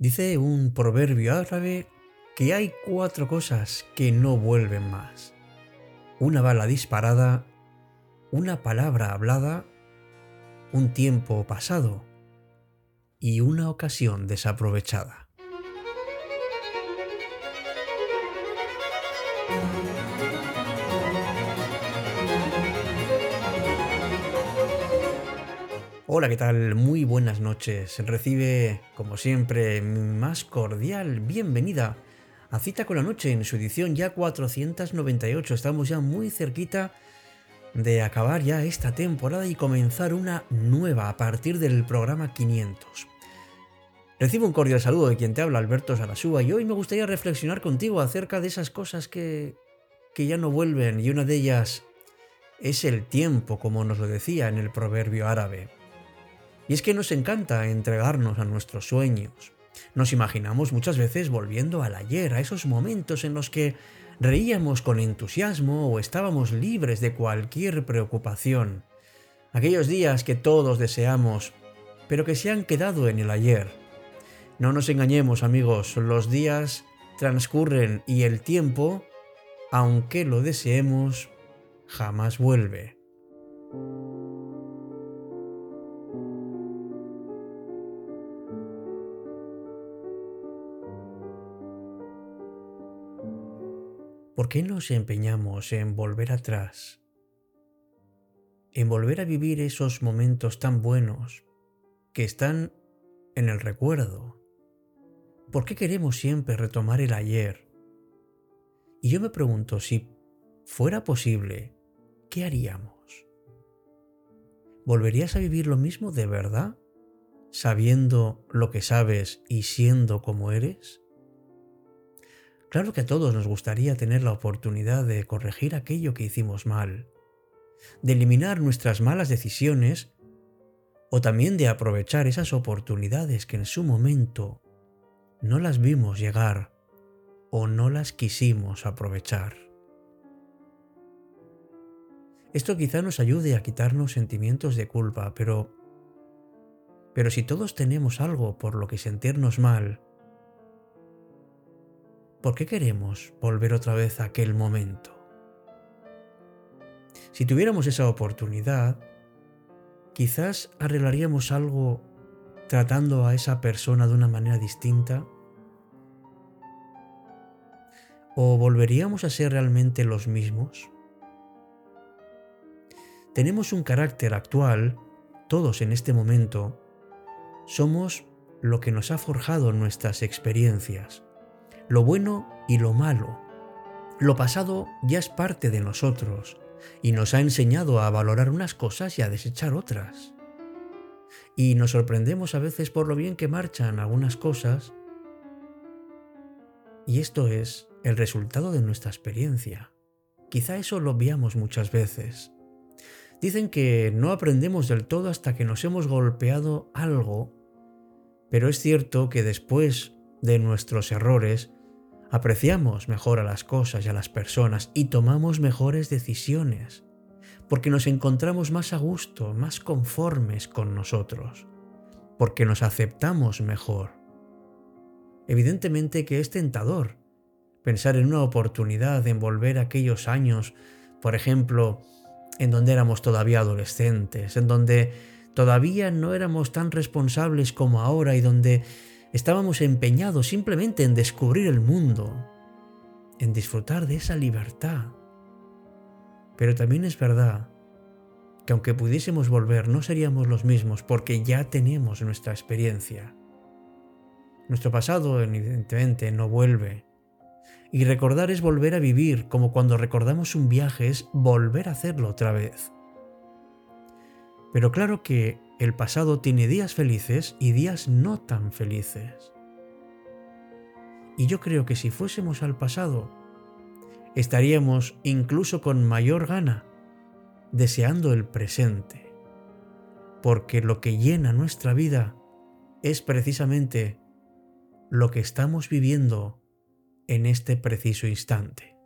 Dice un proverbio árabe que hay cuatro cosas que no vuelven más. Una bala disparada, una palabra hablada, un tiempo pasado y una ocasión desaprovechada. Hola, ¿qué tal? Muy buenas noches. Recibe, como siempre, mi más cordial bienvenida a Cita con la Noche en su edición ya 498. Estamos ya muy cerquita de acabar ya esta temporada y comenzar una nueva a partir del programa 500. Recibo un cordial saludo de quien te habla, Alberto Sarasúa, y hoy me gustaría reflexionar contigo acerca de esas cosas que, que ya no vuelven, y una de ellas es el tiempo, como nos lo decía en el proverbio árabe. Y es que nos encanta entregarnos a nuestros sueños. Nos imaginamos muchas veces volviendo al ayer, a esos momentos en los que reíamos con entusiasmo o estábamos libres de cualquier preocupación. Aquellos días que todos deseamos, pero que se han quedado en el ayer. No nos engañemos amigos, los días transcurren y el tiempo, aunque lo deseemos, jamás vuelve. ¿Por qué nos empeñamos en volver atrás? En volver a vivir esos momentos tan buenos que están en el recuerdo. ¿Por qué queremos siempre retomar el ayer? Y yo me pregunto, si fuera posible, ¿qué haríamos? ¿Volverías a vivir lo mismo de verdad? ¿Sabiendo lo que sabes y siendo como eres? Claro que a todos nos gustaría tener la oportunidad de corregir aquello que hicimos mal, de eliminar nuestras malas decisiones o también de aprovechar esas oportunidades que en su momento no las vimos llegar o no las quisimos aprovechar. Esto quizá nos ayude a quitarnos sentimientos de culpa, pero pero si todos tenemos algo por lo que sentirnos mal, ¿por qué queremos volver otra vez a aquel momento? Si tuviéramos esa oportunidad, quizás arreglaríamos algo tratando a esa persona de una manera distinta. ¿O volveríamos a ser realmente los mismos? Tenemos un carácter actual, todos en este momento, somos lo que nos ha forjado nuestras experiencias lo bueno y lo malo. Lo pasado ya es parte de nosotros y nos ha enseñado a valorar unas cosas y a desechar otras. Y nos sorprendemos a veces por lo bien que marchan algunas cosas y esto es el resultado de nuestra experiencia. Quizá eso lo veamos muchas veces. Dicen que no aprendemos del todo hasta que nos hemos golpeado algo, pero es cierto que después de nuestros errores apreciamos mejor a las cosas y a las personas y tomamos mejores decisiones, porque nos encontramos más a gusto, más conformes con nosotros, porque nos aceptamos mejor. Evidentemente que es tentador pensar en una oportunidad de volver a aquellos años, por ejemplo, en donde éramos todavía adolescentes, en donde todavía no éramos tan responsables como ahora y donde Estábamos empeñados simplemente en descubrir el mundo, en disfrutar de esa libertad. Pero también es verdad que aunque pudiésemos volver no seríamos los mismos porque ya tenemos nuestra experiencia. Nuestro pasado evidentemente no vuelve. Y recordar es volver a vivir, como cuando recordamos un viaje es volver a hacerlo otra vez. Pero claro que el pasado tiene días felices y días no tan felices. Y yo creo que si fuésemos al pasado, estaríamos incluso con mayor gana deseando el presente, porque lo que llena nuestra vida es precisamente lo que estamos viviendo en este preciso instante.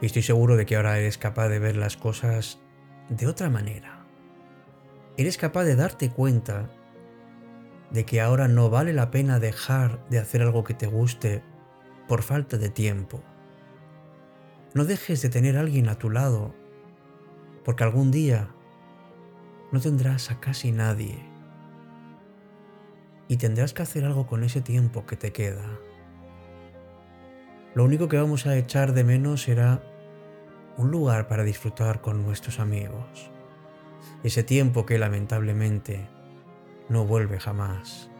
Y estoy seguro de que ahora eres capaz de ver las cosas de otra manera. Eres capaz de darte cuenta de que ahora no vale la pena dejar de hacer algo que te guste por falta de tiempo. No dejes de tener a alguien a tu lado, porque algún día no tendrás a casi nadie y tendrás que hacer algo con ese tiempo que te queda. Lo único que vamos a echar de menos será un lugar para disfrutar con nuestros amigos. Ese tiempo que lamentablemente no vuelve jamás.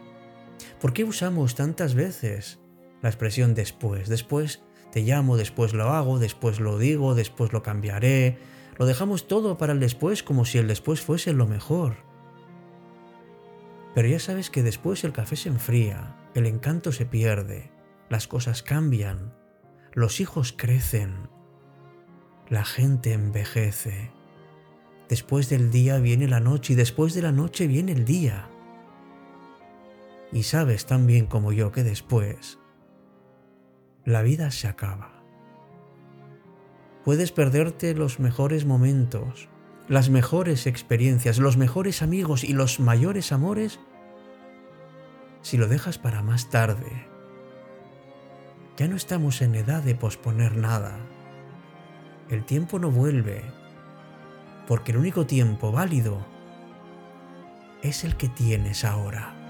¿Por qué usamos tantas veces la expresión después? Después te llamo, después lo hago, después lo digo, después lo cambiaré. Lo dejamos todo para el después como si el después fuese lo mejor. Pero ya sabes que después el café se enfría, el encanto se pierde, las cosas cambian, los hijos crecen, la gente envejece. Después del día viene la noche y después de la noche viene el día. Y sabes tan bien como yo que después la vida se acaba. Puedes perderte los mejores momentos, las mejores experiencias, los mejores amigos y los mayores amores si lo dejas para más tarde. Ya no estamos en edad de posponer nada. El tiempo no vuelve, porque el único tiempo válido es el que tienes ahora.